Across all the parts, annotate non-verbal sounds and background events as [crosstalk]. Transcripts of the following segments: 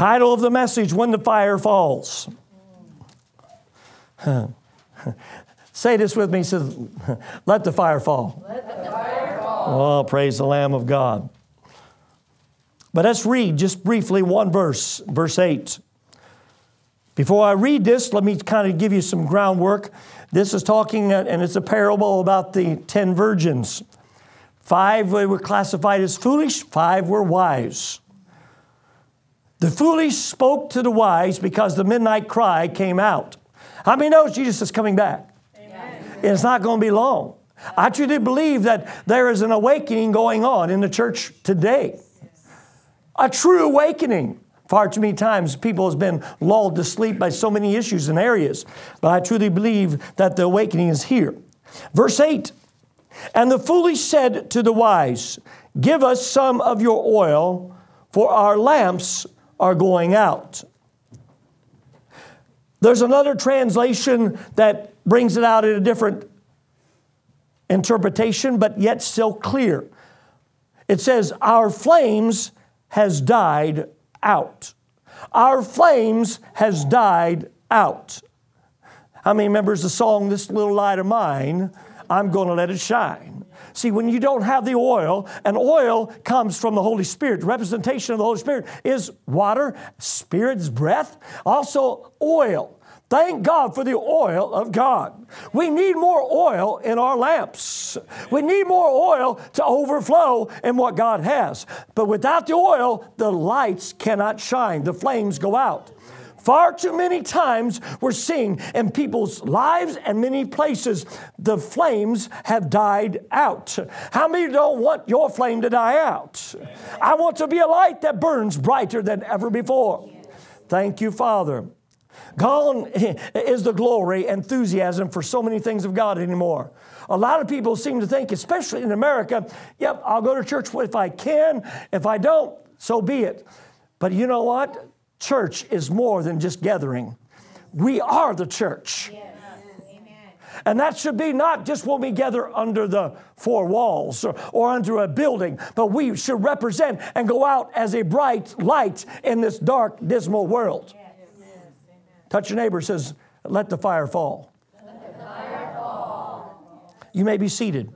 Title of the message When the Fire Falls. Say this with me. Says, Let the fire fall. Let the fire fall. Oh, praise the Lamb of God. But let's read just briefly one verse, verse 8. Before I read this, let me kind of give you some groundwork. This is talking, uh, and it's a parable about the ten virgins. Five were classified as foolish, five were wise. The foolish spoke to the wise because the midnight cry came out. How many knows Jesus is coming back? Amen. It's not going to be long. I truly believe that there is an awakening going on in the church today. A true awakening. Far too many times people has been lulled to sleep by so many issues and areas. But I truly believe that the awakening is here. Verse 8 And the foolish said to the wise, Give us some of your oil, for our lamps are going out. There's another translation that brings it out in a different interpretation, but yet still clear. It says, Our flames has died out. Our flames has died out. How many remembers the song, This Little Light of Mine? I'm going to let it shine. See, when you don't have the oil, and oil comes from the Holy Spirit, the representation of the Holy Spirit is water, Spirit's breath, also oil. Thank God for the oil of God. We need more oil in our lamps. We need more oil to overflow in what God has. But without the oil, the lights cannot shine, the flames go out. Far too many times we're seeing in people's lives and many places the flames have died out. How many don't want your flame to die out? I want to be a light that burns brighter than ever before. Thank you, Father. Gone [laughs] is the glory, enthusiasm for so many things of God anymore. A lot of people seem to think, especially in America, yep, I'll go to church if I can. If I don't, so be it. But you know what? Church is more than just gathering. We are the church. Yes. And that should be not just when we gather under the four walls or, or under a building, but we should represent and go out as a bright light in this dark, dismal world. Touch your neighbor says, Let the fire fall. Let the fire fall. You may be seated.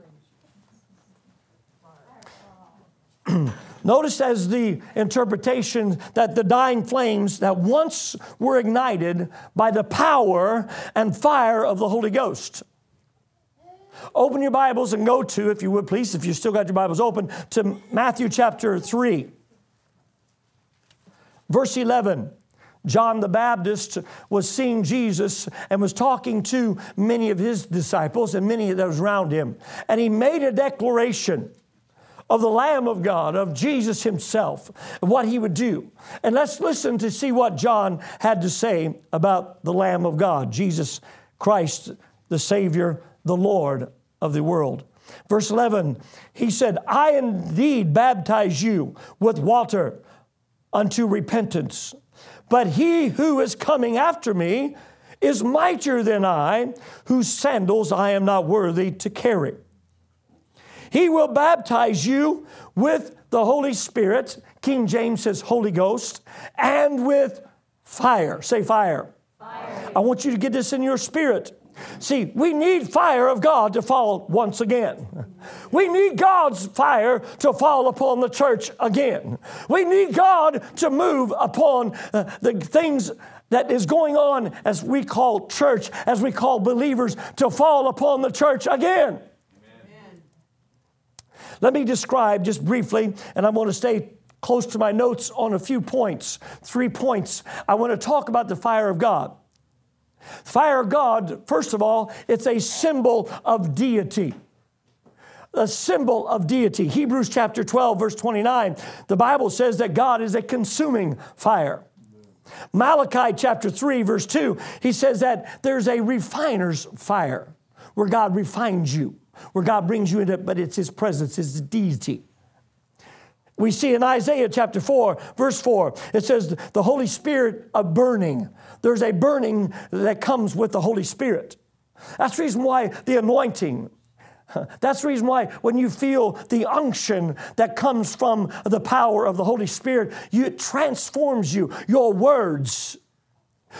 [clears throat] Notice as the interpretation that the dying flames that once were ignited by the power and fire of the Holy Ghost. Open your Bibles and go to, if you would please, if you still got your Bibles open, to Matthew chapter 3, verse 11. John the Baptist was seeing Jesus and was talking to many of his disciples and many of those around him. And he made a declaration of the Lamb of God, of Jesus himself, what he would do. And let's listen to see what John had to say about the Lamb of God, Jesus Christ, the Savior, the Lord of the world. Verse 11, he said, I indeed baptize you with water unto repentance. But he who is coming after me is mightier than I, whose sandals I am not worthy to carry. He will baptize you with the Holy Spirit, King James says Holy Ghost, and with fire. Say fire. fire. I want you to get this in your spirit. See, we need fire of God to fall once again. We need God's fire to fall upon the church again. We need God to move upon uh, the things that is going on as we call church, as we call believers, to fall upon the church again. Let me describe just briefly, and I want to stay close to my notes on a few points, three points. I want to talk about the fire of God. Fire of God, first of all, it's a symbol of deity. A symbol of deity. Hebrews chapter 12, verse 29, the Bible says that God is a consuming fire. Malachi chapter 3, verse 2, he says that there's a refiner's fire where God refines you, where God brings you into, but it's his presence, his deity. We see in Isaiah chapter 4, verse 4, it says, the Holy Spirit of burning. There's a burning that comes with the Holy Spirit. That's the reason why the anointing, [laughs] That's the reason why when you feel the unction that comes from the power of the Holy Spirit, you, it transforms you. Your words.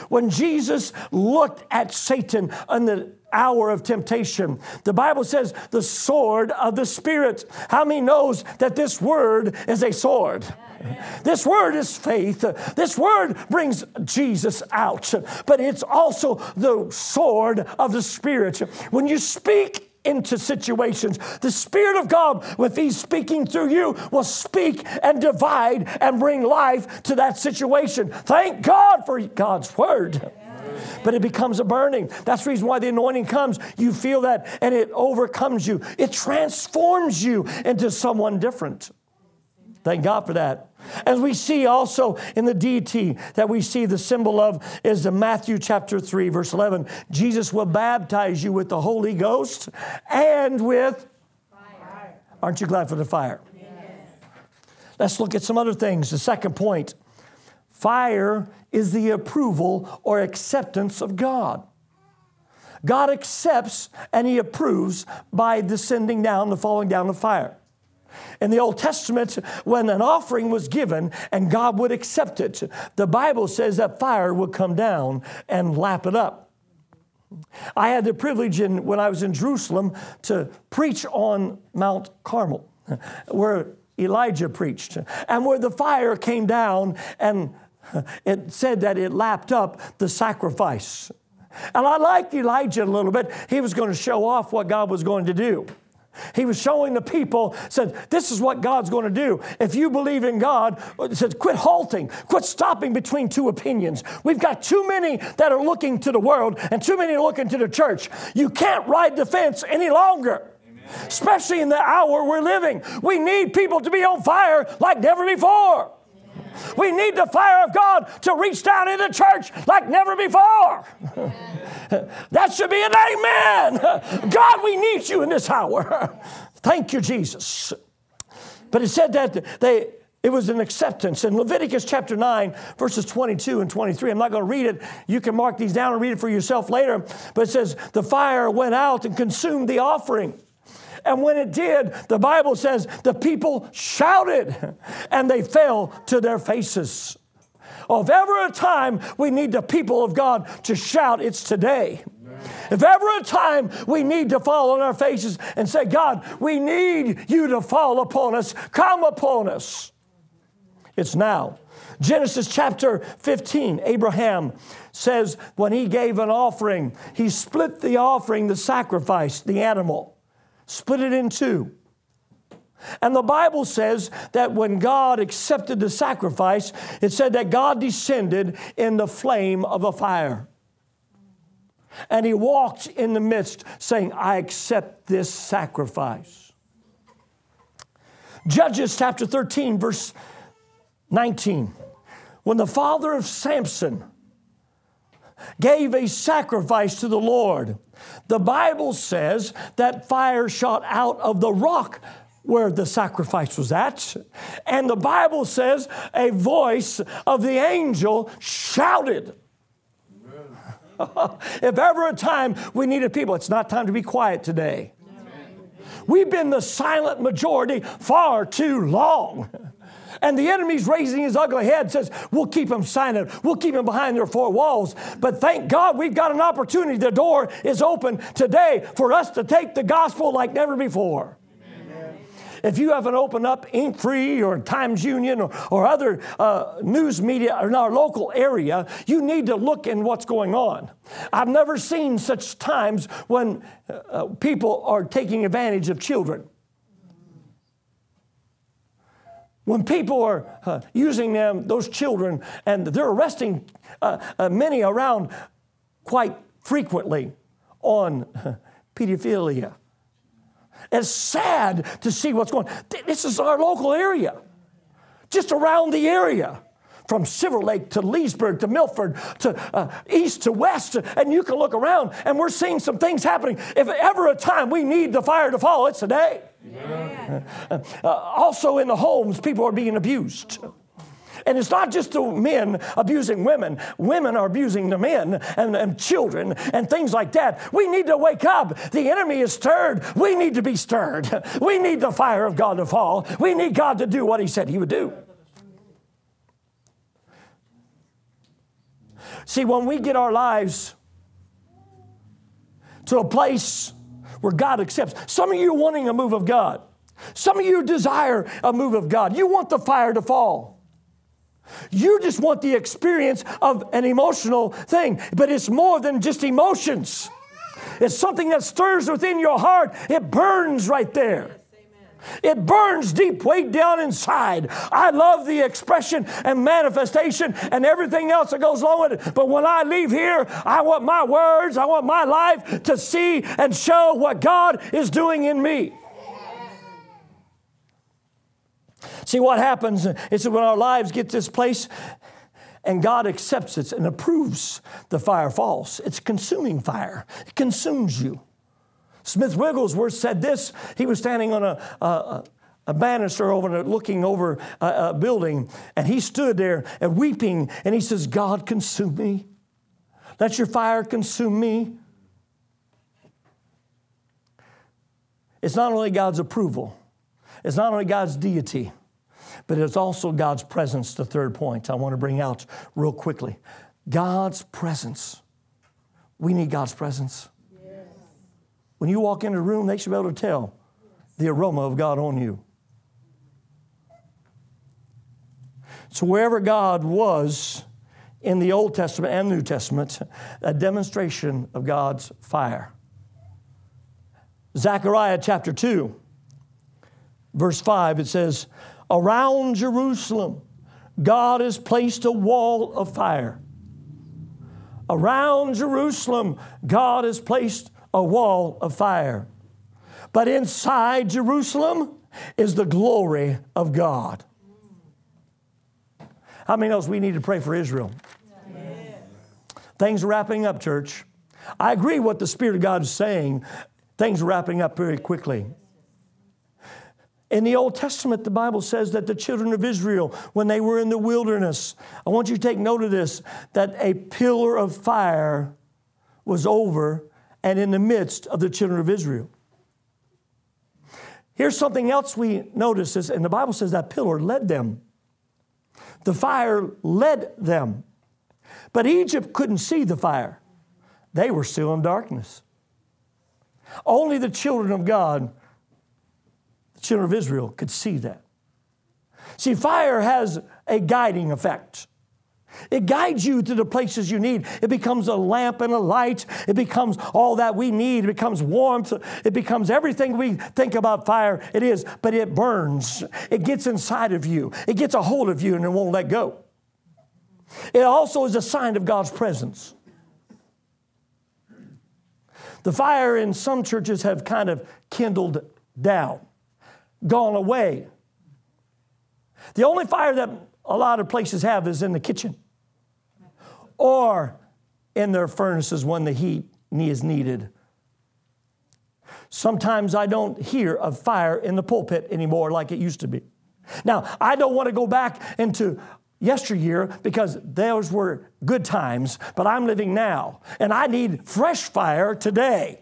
When Jesus looked at Satan in the hour of temptation, the Bible says the sword of the Spirit. How many knows that this word is a sword? This word is faith. This word brings Jesus out, but it's also the sword of the Spirit. When you speak into situations. The Spirit of God, with He's speaking through you, will speak and divide and bring life to that situation. Thank God for God's Word. But it becomes a burning. That's the reason why the anointing comes. You feel that and it overcomes you, it transforms you into someone different. Thank God for that. As we see also in the deity that we see the symbol of is the Matthew chapter 3, verse 11. Jesus will baptize you with the Holy Ghost and with fire. Aren't you glad for the fire? Yes. Let's look at some other things. The second point fire is the approval or acceptance of God. God accepts and He approves by descending down, the falling down of fire. In the Old Testament, when an offering was given and God would accept it, the Bible says that fire would come down and lap it up. I had the privilege in, when I was in Jerusalem to preach on Mount Carmel, where Elijah preached, and where the fire came down and it said that it lapped up the sacrifice. And I liked Elijah a little bit. He was going to show off what God was going to do. He was showing the people, said, This is what God's going to do. If you believe in God, said, quit halting, quit stopping between two opinions. We've got too many that are looking to the world and too many looking to the church. You can't ride the fence any longer. Especially in the hour we're living. We need people to be on fire like never before. We need the fire of God to reach down in the church like never before. [laughs] that should be an amen. God, we need you in this hour. [laughs] Thank you, Jesus. But it said that they it was an acceptance. In Leviticus chapter 9, verses 22 and 23, I'm not going to read it. You can mark these down and read it for yourself later. But it says, The fire went out and consumed the offering. And when it did, the Bible says the people shouted and they fell to their faces. Oh, if ever a time we need the people of God to shout, it's today. If ever a time we need to fall on our faces and say, God, we need you to fall upon us, come upon us, it's now. Genesis chapter 15, Abraham says when he gave an offering, he split the offering, the sacrifice, the animal split it in two. And the Bible says that when God accepted the sacrifice, it said that God descended in the flame of a fire. And he walked in the midst, saying, I accept this sacrifice. Judges chapter 13, verse 19. When the father of Samson gave a sacrifice to the Lord. The Bible says that fire shot out of the rock where the sacrifice was at. And the Bible says a voice of the angel shouted. [laughs] if ever a time we needed people, it's not time to be quiet today. We've been the silent majority far too long. And the enemy's raising his ugly head, says, We'll keep him silent. We'll keep him behind their four walls. But thank God we've got an opportunity. The door is open today for us to take the gospel like never before. If you haven't opened up Ink Free or Times Union or, or other uh, news media in our local area, you need to look in what's going on. I've never seen such times when uh, uh people are taking advantage of children. When people are uh, using them, those children, and they're arresting uh, uh, many around quite frequently on [laughs] pedophilia. It's sad to see what's going on. This is our local area, just around the area. From Silver Lake to Leesburg to Milford to uh, east to west, and you can look around and we're seeing some things happening. If ever a time we need the fire to fall, it's today. Uh, also in the homes, people are being abused. And it's not just the men abusing women, women are abusing the men and, and children and things like that. We need to wake up. The enemy is stirred. We need to be stirred. [laughs] We need the fire of God to fall. We need God to do what He said He would do. See, when we get our lives to a place where God accepts, some of you are wanting a move of God. Some of you desire a move of God. You want the fire to fall. You just want the experience of an emotional thing, but it's more than just emotions. It's something that stirs within your heart. It burns right there. It burns deep way down inside. I love the expression and manifestation and everything else that goes along with it. But when I leave here, I want my words, I want my life to see and show what God is doing in me. See, what happens is when our lives get this place and God accepts it and approves the fire falls. It's consuming fire, it consumes you. Smith Wigglesworth said this. He was standing on a, a, a banister over looking over a, a building, and he stood there and weeping, and he says, God, consume me. Let your fire consume me. It's not only God's approval, it's not only God's deity, but it's also God's presence, the third point I want to bring out real quickly. God's presence. We need God's presence. When you walk into a room, they should be able to tell the aroma of God on you. So, wherever God was in the Old Testament and New Testament, a demonstration of God's fire. Zechariah chapter 2, verse 5, it says, Around Jerusalem, God has placed a wall of fire. Around Jerusalem, God has placed a wall of fire. But inside Jerusalem is the glory of God. How many knows we need to pray for Israel? Yes. Things are wrapping up, church. I agree what the Spirit of God is saying. Things are wrapping up very quickly. In the Old Testament, the Bible says that the children of Israel, when they were in the wilderness, I want you to take note of this, that a pillar of fire was over and in the midst of the children of Israel. Here's something else we notice is, and the Bible says that pillar led them. The fire led them. But Egypt couldn't see the fire. They were still in darkness. Only the children of God, the children of Israel, could see that. See, fire has a guiding effect. It guides you to the places you need. It becomes a lamp and a light. It becomes all that we need. It becomes warmth. It becomes everything we think about fire. It is, but it burns. It gets inside of you. It gets a hold of you and it won't let go. It also is a sign of God's presence. The fire in some churches have kind of kindled down, gone away. The only fire that a lot of places have is in the kitchen or in their furnaces when the heat is needed. Sometimes I don't hear of fire in the pulpit anymore like it used to be. Now, I don't want to go back into yesteryear because those were good times, but I'm living now and I need fresh fire today.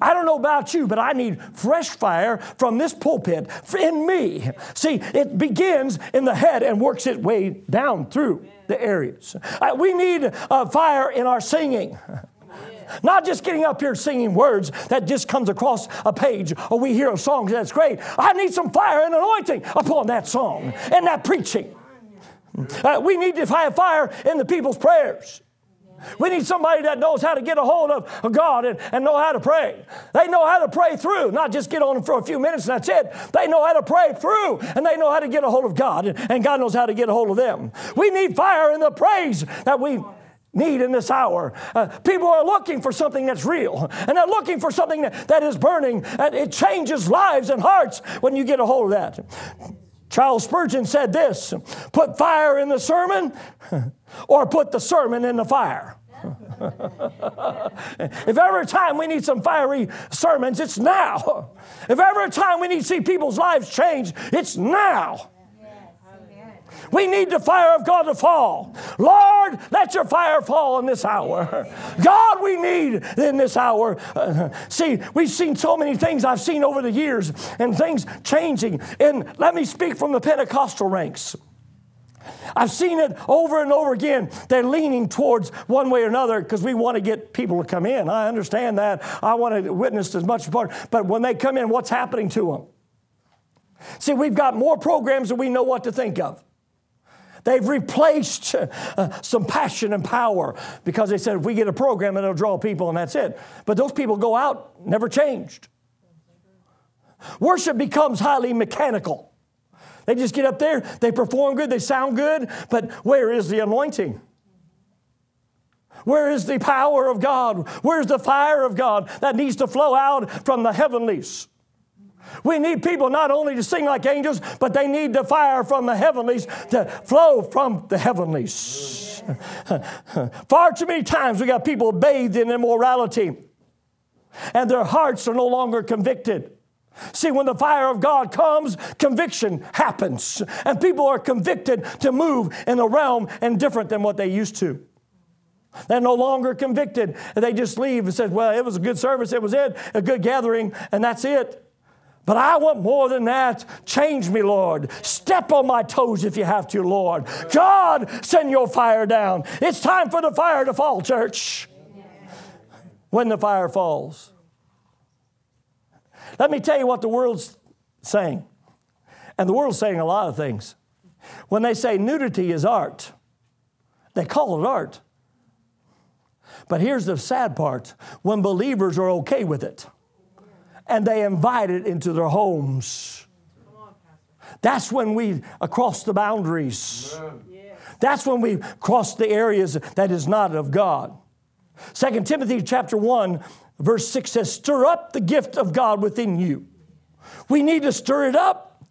I don't know about you, but I need fresh fire from this pulpit in me. See, it begins in the head and works its way down through the areas. Uh, we need uh, fire in our singing. [laughs] Not just getting up here singing words that just comes across a page or we hear a song that's great. I need some fire and anointing upon that song and that preaching. Uh, we need to have fire in the people's prayers. We need somebody that knows how to get a hold of God and, and know how to pray. They know how to pray through, not just get on for a few minutes and that's it. They know how to pray through and they know how to get a hold of God and, and God knows how to get a hold of them. We need fire in the praise that we need in this hour. Uh, people are looking for something that's real and they're looking for something that, that is burning and it changes lives and hearts when you get a hold of that. Charles Spurgeon said this put fire in the sermon [laughs] or put the sermon in the fire. [laughs] if every time we need some fiery sermons, it's now. [laughs] If every time we need to see people's lives change, it's now. We need the fire of God to fall. Lord, let your fire fall in this hour. God, we need in this hour. Uh, see, we've seen so many things I've seen over the years and things changing. And let me speak from the Pentecostal ranks. I've seen it over and over again. They're leaning towards one way or another because we want to get people to come in. I understand that. I want to witness as much as part. But when they come in, what's happening to them? See, we've got more programs than we know what to think of. They've replaced uh, some passion and power because they said if we get a program, it'll draw people and that's it. But those people go out, never changed. Worship becomes highly mechanical. They just get up there, they perform good, they sound good, but where is the anointing? Where is the power of God? Where's the fire of God that needs to flow out from the heavenlies? We need people not only to sing like angels, but they need the fire from the heavenlies to flow from the heavenlies. [laughs] Far too many times we got people bathed in immorality and their hearts are no longer convicted. See, when the fire of God comes, conviction happens, and people are convicted to move in a realm and different than what they used to. They're no longer convicted. They just leave and say, Well, it was a good service, it was it, a good gathering, and that's it. But I want more than that. Change me, Lord. Step on my toes if you have to, Lord. God, send your fire down. It's time for the fire to fall, church. When the fire falls. Let me tell you what the world's saying. And the world's saying a lot of things. When they say nudity is art, they call it art. But here's the sad part when believers are okay with it and they invite it into their homes. That's when we cross the boundaries. That's when we cross the areas that is not of God. 2 Timothy chapter 1 verse 6 says stir up the gift of God within you. We need to stir it up.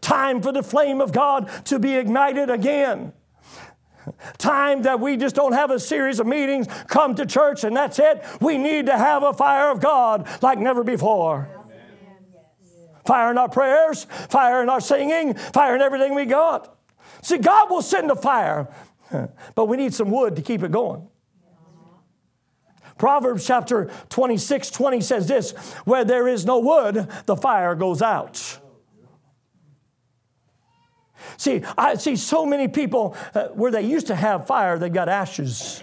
Time for the flame of God to be ignited again. Time that we just don't have a series of meetings, come to church, and that's it. We need to have a fire of God like never before. Fire in our prayers, fire in our singing, fire in everything we got. See, God will send a fire, but we need some wood to keep it going. Proverbs chapter 26 20 says this where there is no wood, the fire goes out. See, I see so many people uh, where they used to have fire, they got ashes.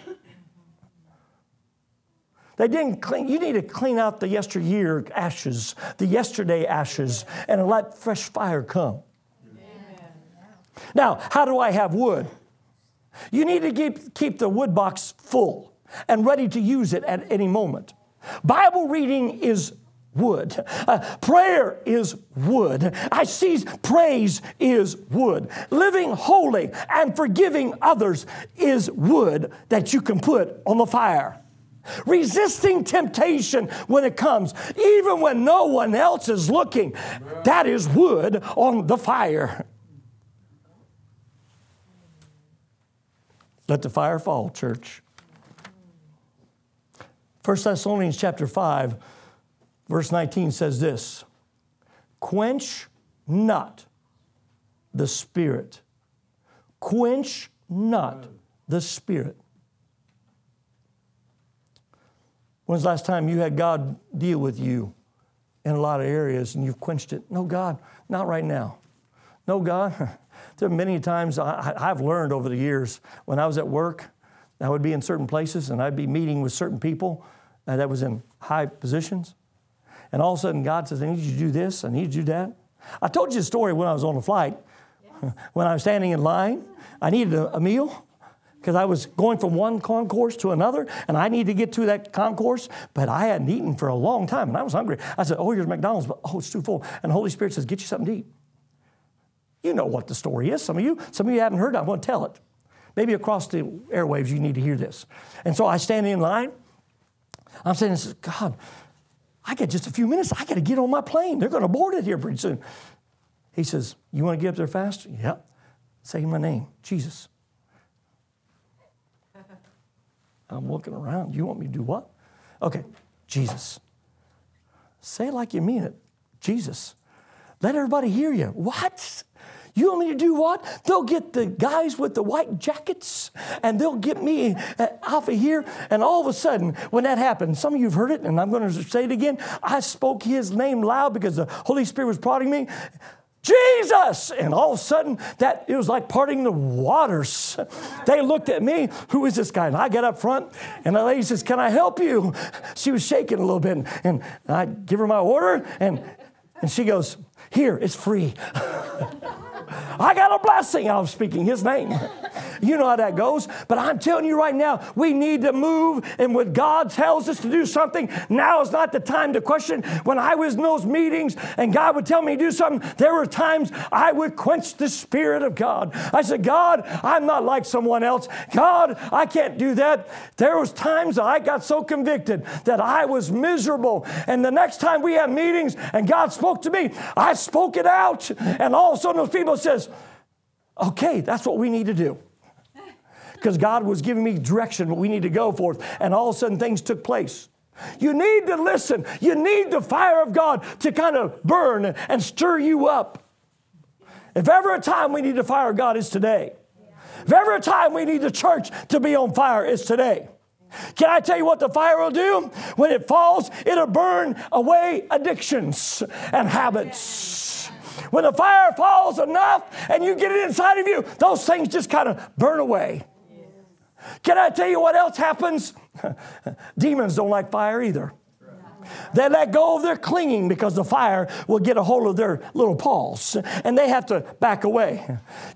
They didn't clean, you need to clean out the yesteryear ashes, the yesterday ashes, and let fresh fire come. Amen. Now, how do I have wood? You need to keep, keep the wood box full and ready to use it at any moment. Bible reading is wood. Uh, prayer is wood. I see praise is wood. Living holy and forgiving others is wood that you can put on the fire. Resisting temptation when it comes, even when no one else is looking, that is wood on the fire. Let the fire fall, church. 1 Thessalonians chapter 5 Verse 19 says this Quench not the Spirit. Quench not the Spirit. When's the last time you had God deal with you in a lot of areas and you've quenched it? No, God, not right now. No, God. [laughs] There are many times I, have learned over the years when I was at work, I would be in certain places and I'd be meeting with certain people uh, that was in high positions. And all of a sudden, God says, I need you to do this, I need you to do that. I told you a story when I was on a flight. [laughs] When I was standing in line, I needed a, a meal because I was going from one concourse to another, and I needed to get to that concourse, but I hadn't eaten for a long time, and I was hungry. I said, Oh, here's McDonald's, but oh, it's too full. And the Holy Spirit says, Get you something to eat. You know what the story is. Some of you, some of you haven't heard it. I want to tell it. Maybe across the airwaves, you need to hear this. And so I stand in line. I'm saying, this is, God, I got just a few minutes. I got to get on my plane. They're going to board it here pretty soon. He says, You want to get up there fast? Yep. Say my name, Jesus. [laughs] I'm looking around. You want me to do what? Okay, Jesus. Say it like you mean it. Jesus. Let everybody hear you. What? You want me to do what? They'll get the guys with the white jackets and they'll get me uh, off of here. And all of a sudden, when that happened, some of you have heard it, and I'm going to say it again. I spoke his name loud because the Holy Spirit was prodding me. Jesus! And all of a sudden, that it was like parting the waters. They looked at me, who is this guy? And I got up front, and the lady says, Can I help you? She was shaking a little bit, and, and I give her my order, and, and she goes, Here, it's free. [laughs] I got a blessing. I was speaking his name. You know how that goes. But I'm telling you right now, we need to move. And when God tells us to do something, now is not the time to question. When I was in those meetings and God would tell me to do something, there were times I would quench the Spirit of God. I said, God, I'm not like someone else. God, I can't do that. There was times I got so convicted that I was miserable. And the next time we had meetings and God spoke to me, I spoke it out. And all of a sudden those people says, okay, that's what we need to do [laughs] because God was giving me direction what we need to go forth. And all of a sudden, things took place. You need to listen. You need the fire of God to kind of burn and stir you up. If ever a time we need the fire of God, is today. If ever a time we need the church to be on fire, is today. Can I tell you what the fire will do? When it falls, it'll burn away addictions and habits. When the fire falls enough and you get it inside of you, those things just kind of burn away. Can I tell you what else happens? [laughs] Demons don't like fire either. They let go of their clinging because the fire will get a hold of their little paws and they have to back away.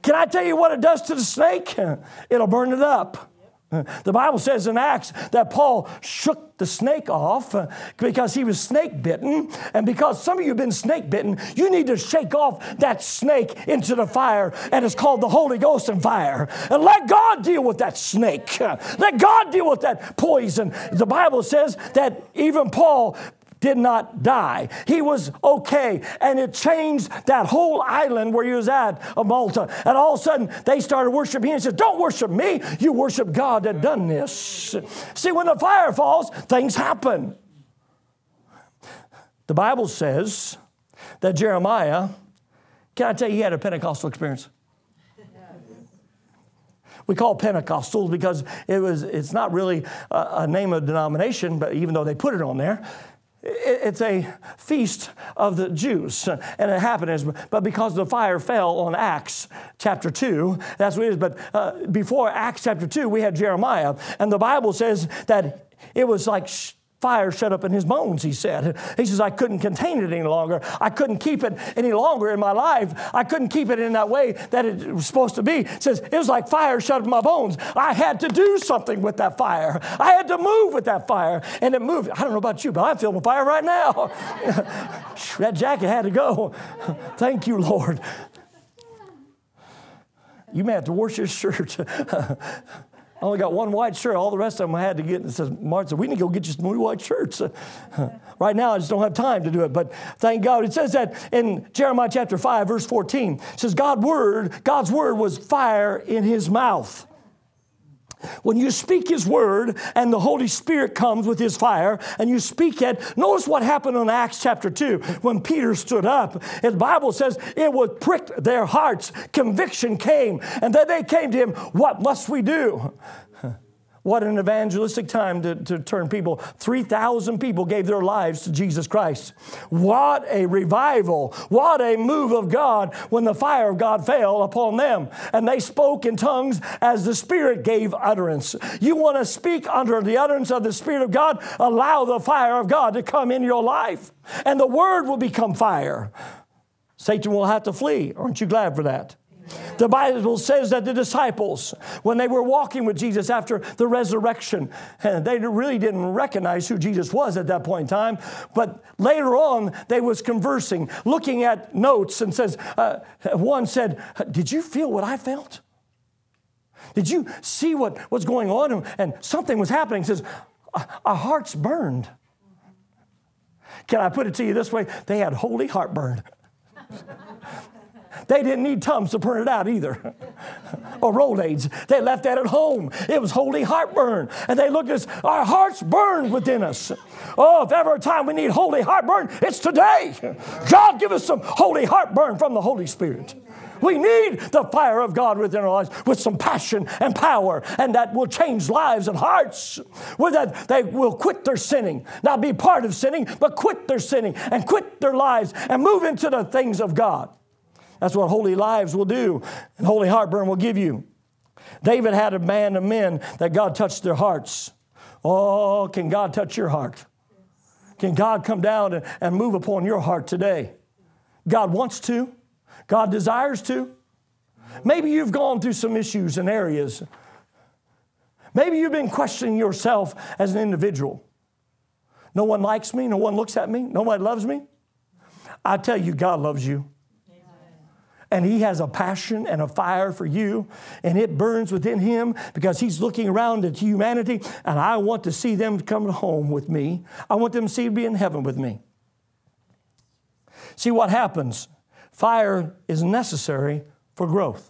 Can I tell you what it does to the snake? [laughs] It'll burn it up. The Bible says in Acts that Paul shook the snake off uh, because he was snake bitten. And because some of you have been snake bitten, you need to shake off that snake into the fire. And it's called the Holy Ghost and fire. And let God deal with that snake. Let God deal with that poison. The Bible says that even Paul did not die. He was okay. And it changed that whole island where he was at of Malta. And all of a sudden, they started worshiping him. He said, Don't worship me. You worship God that done this. See, when the fire falls, things happen. The Bible says that Jeremiah, can I tell you, he had a Pentecostal experience? We call Pentecostals because it was, it's not really a, a name of denomination, but even though they put it on there, it's a feast of the Jews. And it happened, but because the fire fell on Acts chapter 2, that's what it is. But uh, before Acts chapter 2, we had Jeremiah. And the Bible says that it was like fire shut up in his bones, he said. He says, I couldn't contain it any longer. I couldn't keep it any longer in my life. I couldn't keep it in that way that it was supposed to be. He says, it was like fire shut up in my bones. I had to do something with that fire. I had to move with that fire. And it moved. I don't know about you, but I'm feeling fire right now. [laughs] that jacket had to go. [laughs] Thank you, Lord. You may have to wash your shirt. [laughs] I only got one white shirt. All the rest of them I had to get. And says, Martin we need to go get you some new white shirts. [laughs] right now, I just don't have time to do it. But thank God. It says that in Jeremiah chapter 5, verse 14. It says, word, God's word was fire in his mouth. When you speak His word and the Holy Spirit comes with His fire and you speak it, notice what happened in Acts chapter 2 when Peter stood up. The Bible says it would prick their hearts. Conviction came and then they came to Him, What must we do? What an evangelistic time to, to turn people. 3,000 people gave their lives to Jesus Christ. What a revival. What a move of God when the fire of God fell upon them. And they spoke in tongues as the Spirit gave utterance. You want to speak under the utterance of the Spirit of God? Allow the fire of God to come in your life, and the Word will become fire. Satan will have to flee. Aren't you glad for that? The Bible says that the disciples, when they were walking with Jesus after the resurrection, they really didn't recognize who Jesus was at that point in time. But later on, they was conversing, looking at notes, and says, uh, one said, "Did you feel what I felt? Did you see what was going on?" And something was happening. He says, "Our hearts burned." Can I put it to you this way? They had holy heartburn. [laughs] They didn't need Tums to burn it out either, [laughs] or Rolaids. They left that at home. It was holy heartburn. And they looked at our hearts burned within us. Oh, if ever a time we need holy heartburn, it's today. God, give us some holy heartburn from the Holy Spirit. We need the fire of God within our lives with some passion and power, and that will change lives and hearts. With that, they will quit their sinning, not be part of sinning, but quit their sinning and quit their lives and move into the things of God. That's what holy lives will do, and holy heartburn will give you. David had a band of men that God touched their hearts. Oh, can God touch your heart? Can God come down and, move upon your heart today? God wants to, God desires to. Maybe you've gone through some issues and areas. Maybe you've been questioning yourself as an individual. No one likes me, no one looks at me, nobody loves me. I tell you, God loves you and he has a passion and a fire for you, and it burns within him because he's looking around at humanity, and I want to see them come home with me. I want them to see be in heaven with me. See what happens? Fire is necessary for growth.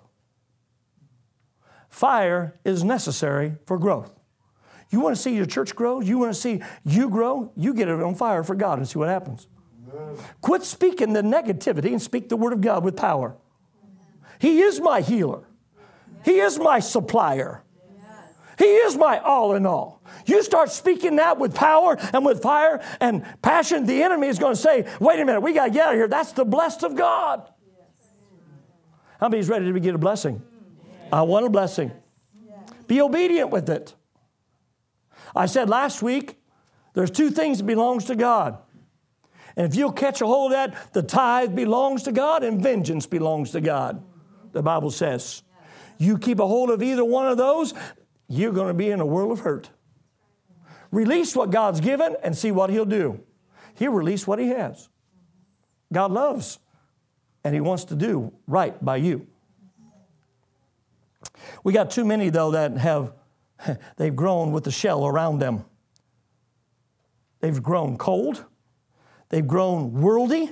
Fire is necessary for growth. You want to see your church grow? You want to see you grow? You get it on fire for God and see what happens. Quit speaking the negativity and speak the word of God with power. He is my healer. He is my supplier. He is my all in all. You start speaking that with power and with fire and passion, the enemy is going to say, wait a minute, we got to get out of here. That's the blessed of God. How many's ready to get a blessing? I want a blessing. Be obedient with it. I said last week, there's two things that belongs to God. And if you'll catch a hold of that, the tithe belongs to God and vengeance belongs to God the Bible says. You keep a hold of either one of those, you're going to be in a world of hurt. Release what God's given and see what He'll do. He'll release what He has. God loves and He wants to do right by you. We got too many, though, that have, [laughs] they've grown with the shell around them. They've grown cold, they've grown worldly,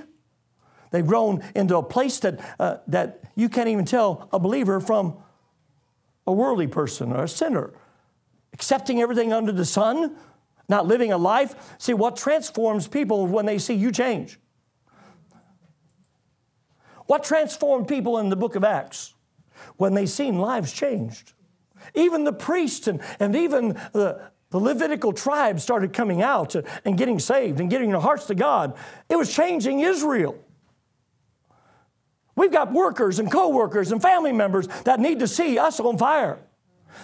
They've grown into a place that, uh, that you can't even tell a believer from a worldly person or a sinner. Accepting everything under the sun, not living a life. See, what transforms people when they see you change? What transformed people in the book of Acts? When they seen lives changed. Even the priests and, and even the, the Levitical tribes started coming out and getting saved and getting their hearts to God. It was changing Israel. We've got workers and co workers and family members that need to see us on fire.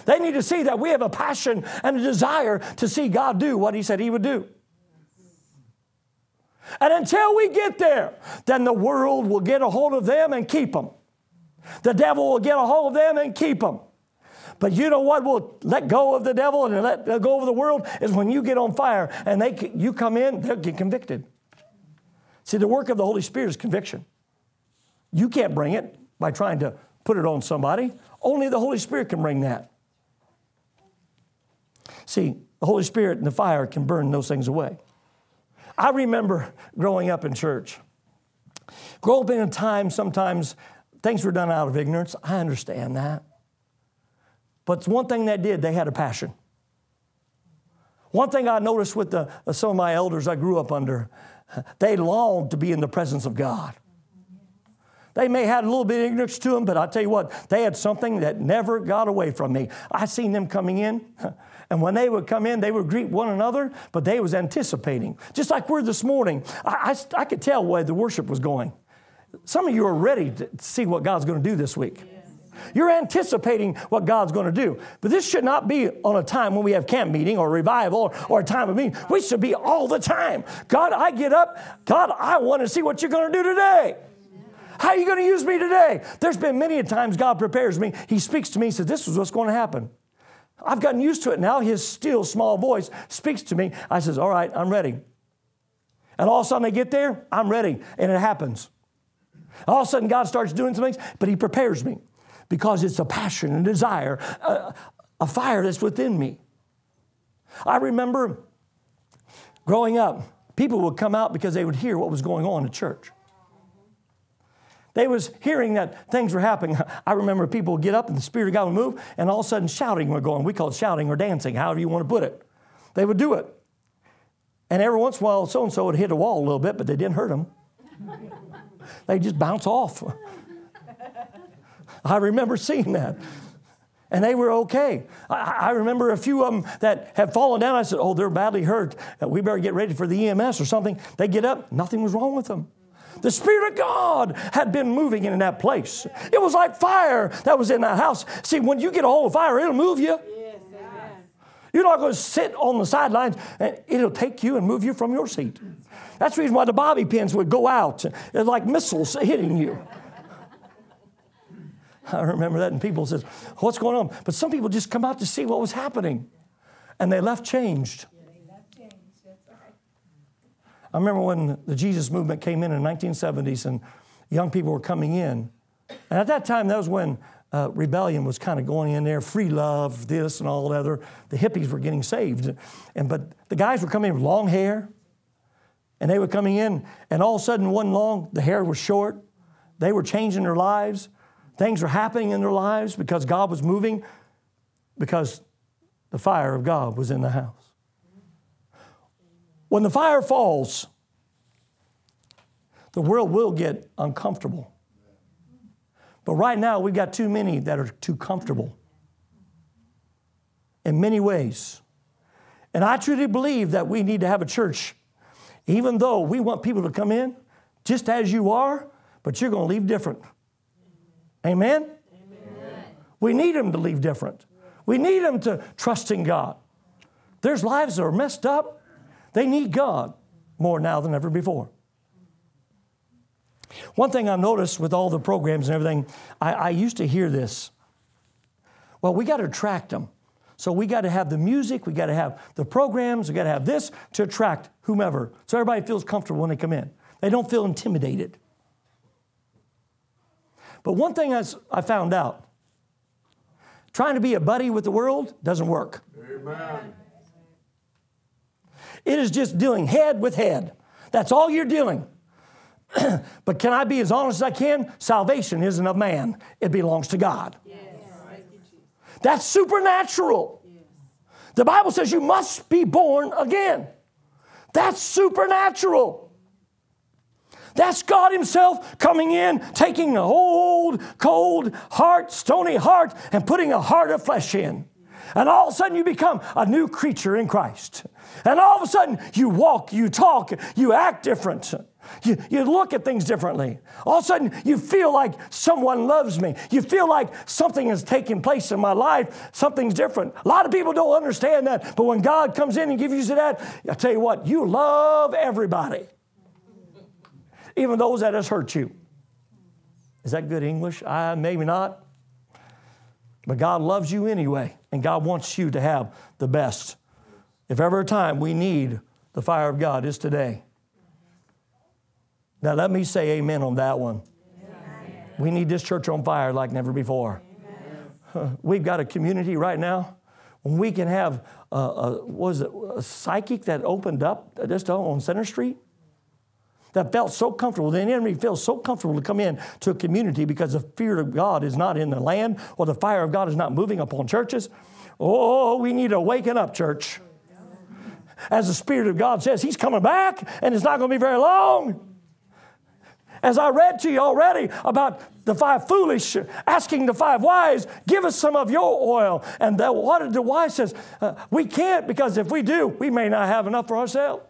They need to see that we have a passion and a desire to see God do what He said He would do. And until we get there, then the world will get a hold of them and keep them. The devil will get a hold of them and keep them. But you know what will let go of the devil and let go of the world is when you get on fire and they, you come in, they'll get convicted. See, the work of the Holy Spirit is conviction. You can't bring it by trying to put it on somebody. Only the Holy Spirit can bring that. See, the Holy Spirit and the fire can burn those things away. I remember growing up in church. Grow up in a time sometimes things were done out of ignorance. I understand that. But one thing they did, they had a passion. One thing I noticed with the, uh, some of my elders I grew up under, they longed to be in the presence of God. They may have had a little bit of ignorance to them, but I tell you what, they had something that never got away from me. I seen them coming in, [laughs] and when they would come in, they would greet one another, but they was anticipating. Just like we're this morning, I, I, I could tell where the worship was going. Some of you are ready to see what God's going to do this week. You're anticipating what God's going to do. But this should not be on a time when we have camp meeting or revival or, or a time of meeting. We should be all the time. God, I get up. God, I want to see what you're going to do today. How are you going to use me today? There's been many a times God prepares me. He speaks to me, says, This is what's going to happen. I've gotten used to it now. His still small voice speaks to me. I says, All right, I'm ready. And all of a sudden I get there, I'm ready, and it happens. All of a sudden God starts doing some things, but He prepares me because it's a passion and desire, a, a fire that's within me. I remember growing up, people would come out because they would hear what was going on in church. They was hearing that things were happening. [laughs] I remember people would get up and the Spirit of God would move, and all of a sudden shouting would go on. We call it shouting or dancing, however you want to put it. They would do it. And every once in a while, so and so would hit a wall a little bit, but they didn't hurt them. [laughs] they just bounce off. [laughs] I remember seeing that. And they were okay. I, I remember a few of them that had fallen down. I said, Oh, they're badly hurt. We better get ready for the EMS or something. They get up, nothing was wrong with them. The Spirit of God had been moving in that place. It was like fire that was in that house. See, when you get a hold of fire, it'll move you. You're not going to sit on the sidelines and it'll take you and move you from your seat. That's the reason why the bobby pins would go out. Like missiles hitting you. [laughs] I remember that, and people says, "What's going on?" But some people just come out to see what was happening, and they left changed. I remember when the Jesus movement came in in the 1970s, and young people were coming in, and at that time, that was when uh, rebellion was kind of going in there, free love, this and all that other. The hippies were getting saved, and but the guys were coming in with long hair, and they were coming in, and all of a sudden, one long, the hair was short. They were changing their lives. Things were happening in their lives because God was moving, because the fire of God was in the house. When the fire falls, the world will get uncomfortable. But right now, we've got too many that are too comfortable in many ways. And I truly believe that we need to have a church, even though we want people to come in just as you are, but you're going to leave different. Amen? Amen? We need them to leave different. We need them to trust in God. There's lives that are messed up. They need God more now than ever before. One thing I've noticed with all the programs and everything, I, I used to hear this. Well, we got to attract them. So we got to have the music, we got to have the programs, we got to have this to attract whomever. So everybody feels comfortable when they come in. They don't feel intimidated. But one thing I found out trying to be a buddy with the world doesn't work. Amen. It is just dealing head with head. That's all you're dealing. [clears throat] but can I be as honest as I can? Salvation isn't of man, it belongs to God. Yes. That's supernatural. Yes. The Bible says you must be born again. That's supernatural. That's God Himself coming in, taking a old, cold heart, stony heart, and putting a heart of flesh in. And all of a sudden, you become a new creature in Christ. And all of a sudden, you walk, you talk, you act different. You, you look at things differently. All of a sudden, you feel like someone loves me. You feel like something is taking place in my life. Something's different. A lot of people don't understand that, but when God comes in and gives you that, I tell you what, you love everybody, even those that has hurt you. Is that good English? Uh, maybe not. But God loves you anyway, and God wants you to have the best. If ever a time we need the fire of God, is today. Now, let me say amen on that one. Amen. We need this church on fire like never before. Amen. [laughs] We've got a community right now when we can have, uh, uh, a, a, was it a psychic that opened up just on Center Street? That felt so comfortable. The enemy feels so comfortable to come in to a community because the fear of God is not in the land or the fire of God is not moving upon churches. Oh, we need to waken up, church. As the Spirit of God says, He's coming back and it's not going to be very long. As I read to you already about the five foolish asking the five wise, give us some of your oil. And the, what the wise says, uh, we can't because if we do, we may not have enough for ourselves.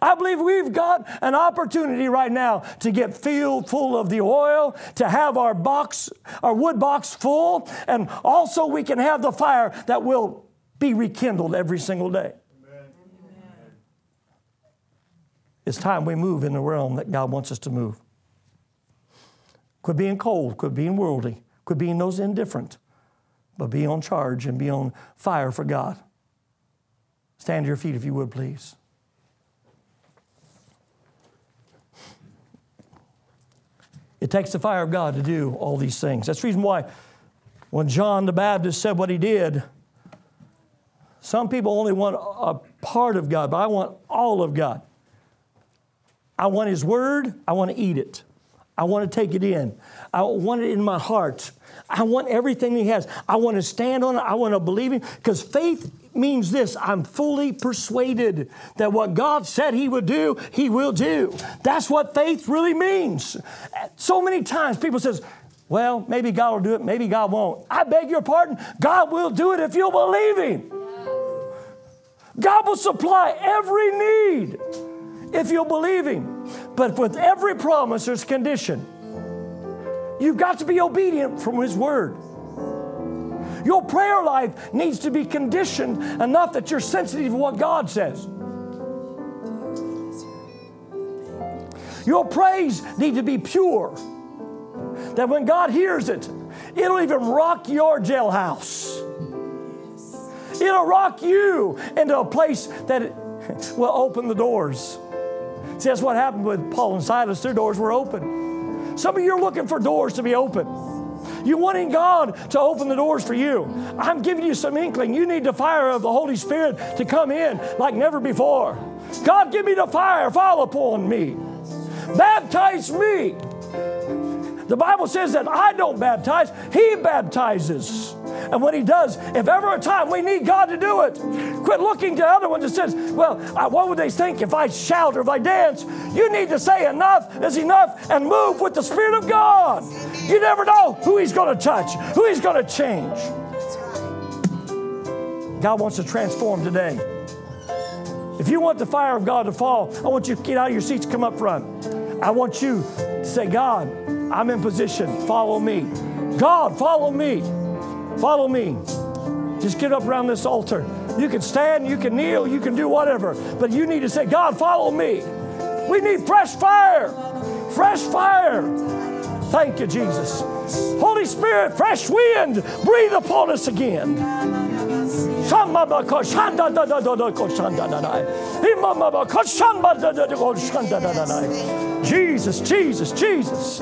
I believe we've got an opportunity right now to get filled full of the oil, to have our box, our wood box full, and also we can have the fire that will be rekindled every single day. It's time we move in the realm that God wants us to move. Quit being cold, quit being worldly, quit being those indifferent, but be on charge and be on fire for God. Stand to your feet if you would, please. It takes the fire of God to do all these things. That's the reason why when John the Baptist said what he did, some people only want a part of God, but I want all of God. I want His Word. I want to eat it. I want to take it in. I want it in my heart. I want everything He has. I want to stand on it. I want to believe Him because faith means this I'm fully persuaded that what God said He would do, He will do. That's what faith really means. So many times people says, Well, maybe God will do it, maybe God won't. I beg your pardon. God will do it if you'll believe Him. God will supply every need if you'll believe Him. But with every promise, there's condition. You've got to be obedient from His Word. Your prayer life needs to be conditioned enough that you're sensitive to what God says. Your praise need to be pure. That when God hears it, it'll even rock your jailhouse. It'll rock you into a place that [laughs] will open the doors. See, that's what happened with Paul and Silas. Their doors were open. Some of you are looking for doors to be open. You wanting God to open the doors for you. I'm giving you some inkling. You need the fire of the Holy Spirit to come in like never before. God, give me the fire, fall upon me. Baptize me. The Bible says that I don't baptize, He baptizes. And when He does, if ever a time we need God to do it, quit looking to other ones and says, Well, what would they think if I shout or if I dance? You need to say enough is enough and move with the Spirit of God. You never know who He's going to touch, who He's going to change. God wants to transform today. If you want the fire of God to fall, I want you to get out of your seats, come up front. I want you to say, God, I'm in position. Follow me. God, follow me. Follow me. Just get up around this altar. You can stand, you can kneel, you can do whatever, but you need to say, God, follow me. We need fresh fire. Fresh fire. Thank you, Jesus. Holy Spirit, fresh wind, breathe upon us again. Jesus, Jesus, Jesus.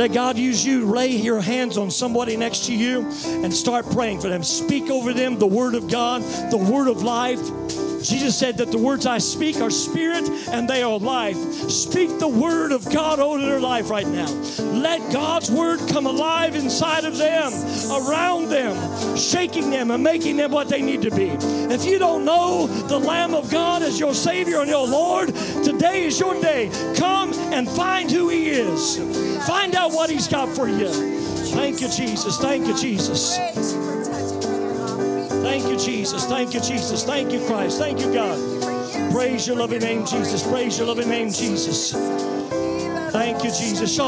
Let God use you. Lay your hands on somebody next to you and start praying for them. Speak over them the word of God, the word of life. Jesus said that the words I speak are spirit and they are life. Speak the word of God over their life right now. Let God's word come alive inside of them, around them, shaking them and making them what they need to be. If you don't know the Lamb of God as your Savior and your Lord, today is your day. Come and find who He is. Find out what He's got for you. Thank you, Jesus. Thank you, Jesus. Thank you, Jesus. Thank you, Jesus. Thank you, Christ. Thank you, God. Praise your loving name, Jesus. Praise your loving name, Jesus. Thank you, Jesus.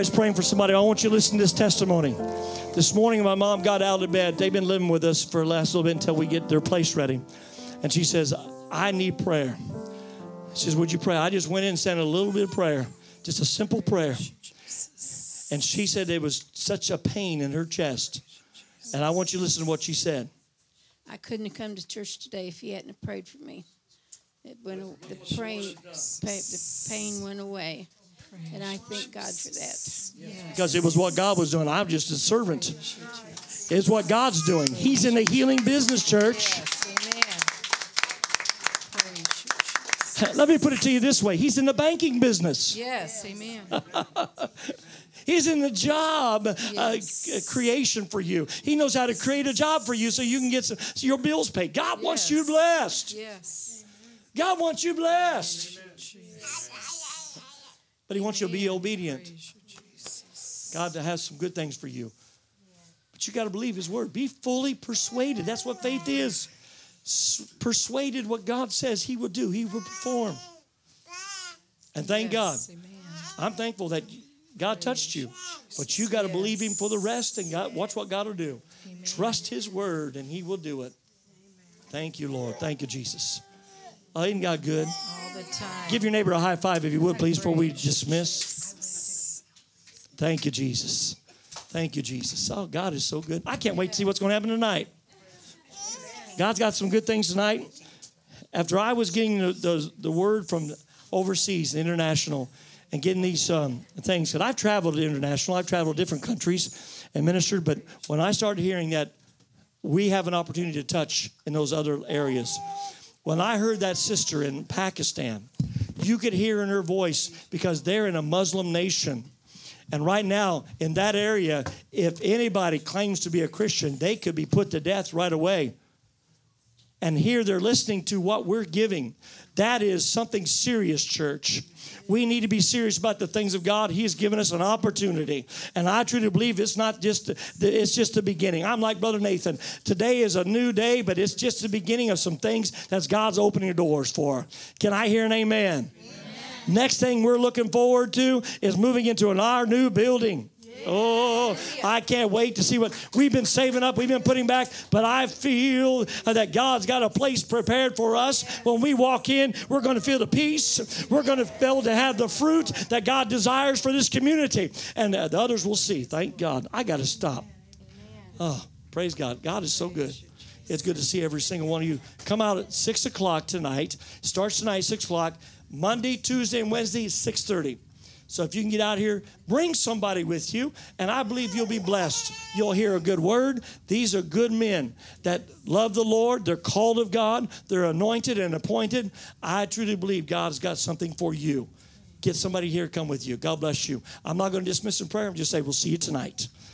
Everybody's praying for somebody. I want you to listen to this testimony. This morning, my mom got out of bed. They've been living with us for the last little bit until we get their place ready. And she says, I need prayer. She says, Would you pray? I just went in and said a little bit of prayer, just a simple prayer. And she said there was such a pain in her chest. And I want you to listen to what she said. I couldn't have come to church today if he hadn't prayed for me. It went, the, pain, the pain went away. And I thank God for that. Because it was what God was doing. I'm just a servant. It's what God's doing. He's in the healing business, church. Amen. Praise you, Jesus. Let me put it to you this way He's in the banking business. Yes, amen. [laughs] He's in the job uh, Yes. creation for you. He knows how to create a job for you so you can get some, so your bills paid. God wants you blessed. Yes. God wants you blessed. But He wants you to be obedient. Praise you, Jesus. God has some good things for you. But you got to believe His word. Be fully persuaded. That's what faith is. Persuaded what God says He will do, He will perform. And thank God. Amen. I'm thankful that God touched you, but you got to believe Him for the rest and God, watch what God will do. Trust His word and He will do it. Thank you, Lord. Thank you, Jesus. Oh, isn't God good? Time. Give your neighbor a high five if you would, please, before we dismiss. Thank you, Jesus. Thank you, Jesus. Oh, God is so good. I can't wait to see what's going to happen tonight. God's got some good things tonight. After I was getting the, the, the word from overseas, the international, and getting these um, things, because I've traveled international, I've traveled to different countries and ministered, but when I started hearing that we have an opportunity to touch in those other areas, when I heard that sister in Pakistan, you could hear in her voice because they're in a Muslim nation. And right now, in that area, if anybody claims to be a Christian, they could be put to death right away. And here they're listening to what we're giving. That is something serious, church. We need to be serious about the things of God. He has given us an opportunity, and I truly believe it's not just the, it's just the beginning. I'm like Brother Nathan. Today is a new day, but it's just the beginning of some things that God's opening doors for. Can I hear an amen? Next thing we're looking forward to is moving into an, our new building. Oh, I can't wait to see what we've been saving up, we've been putting back, but I feel that God's got a place prepared for us. When we walk in, we're going to feel the peace. We're going to be able to have the fruit that God desires for this community. And the others will see. Thank God. I got to stop. Oh, praise God. God is so good. It's good to see every single one of you. Come out at 6 o'clock tonight. Starts tonight, 6 o'clock. Monday, Tuesday, and Wednesday, 6.30. So if you can get out here, bring somebody with you, and I believe you'll be blessed. You'll hear a good word. These are good men that love the Lord. They're called of God. They're anointed and appointed. I truly believe God's got something for you. Get somebody here, come with you. God bless you. I'm not going to dismiss in prayer. I'm just say we'll see you tonight.